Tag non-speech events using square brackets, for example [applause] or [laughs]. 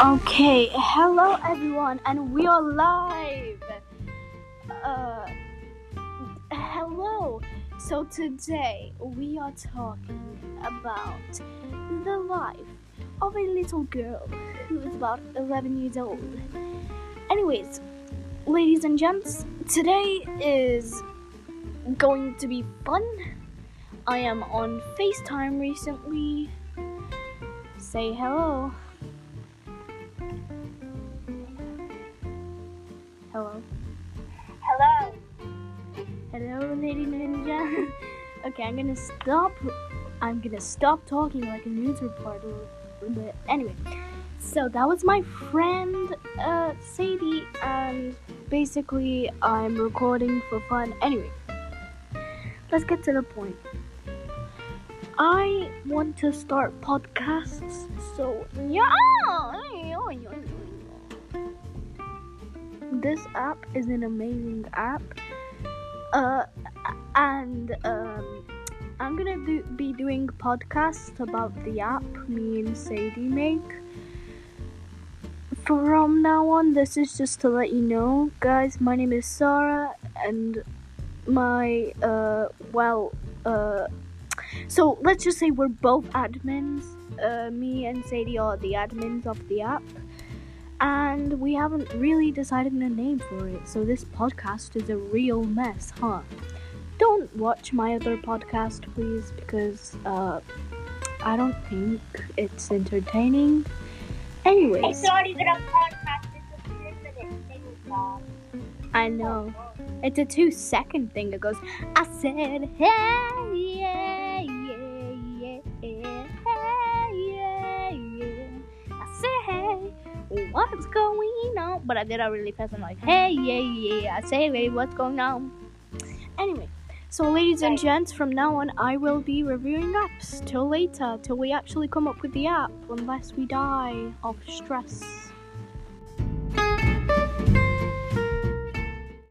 Okay, hello everyone, and we are live. Uh, hello. So today we are talking about the life of a little girl who is about 11 years old. Anyways, ladies and gents, today is going to be fun. I am on FaceTime recently. Say hello. Hello. Hello. Hello, Lady Ninja. [laughs] okay, I'm gonna stop. I'm gonna stop talking like a news reporter. But anyway, so that was my friend uh, Sadie, and basically I'm recording for fun. Anyway, let's get to the point. I want to start podcasts, so yeah. This app is an amazing app. Uh, and um, I'm gonna do, be doing podcasts about the app me and Sadie make. From now on, this is just to let you know, guys. My name is Sara, and my uh, well, uh, so let's just say we're both admins. Uh, me and Sadie are the admins of the app and we haven't really decided a name for it, so this podcast is a real mess, huh? Don't watch my other podcast, please, because uh, I don't think it's entertaining. Anyways, It's not even a podcast, it's a three minute thing, Bob. I know it's a two second thing. that goes, I said, hey, yeah, what's going on? But I did a really fast. I'm like, hey, yeah, yeah. I say, hey, what's going on? Anyway, so ladies and gents, from now on, I will be reviewing apps till later, till we actually come up with the app, unless we die of stress.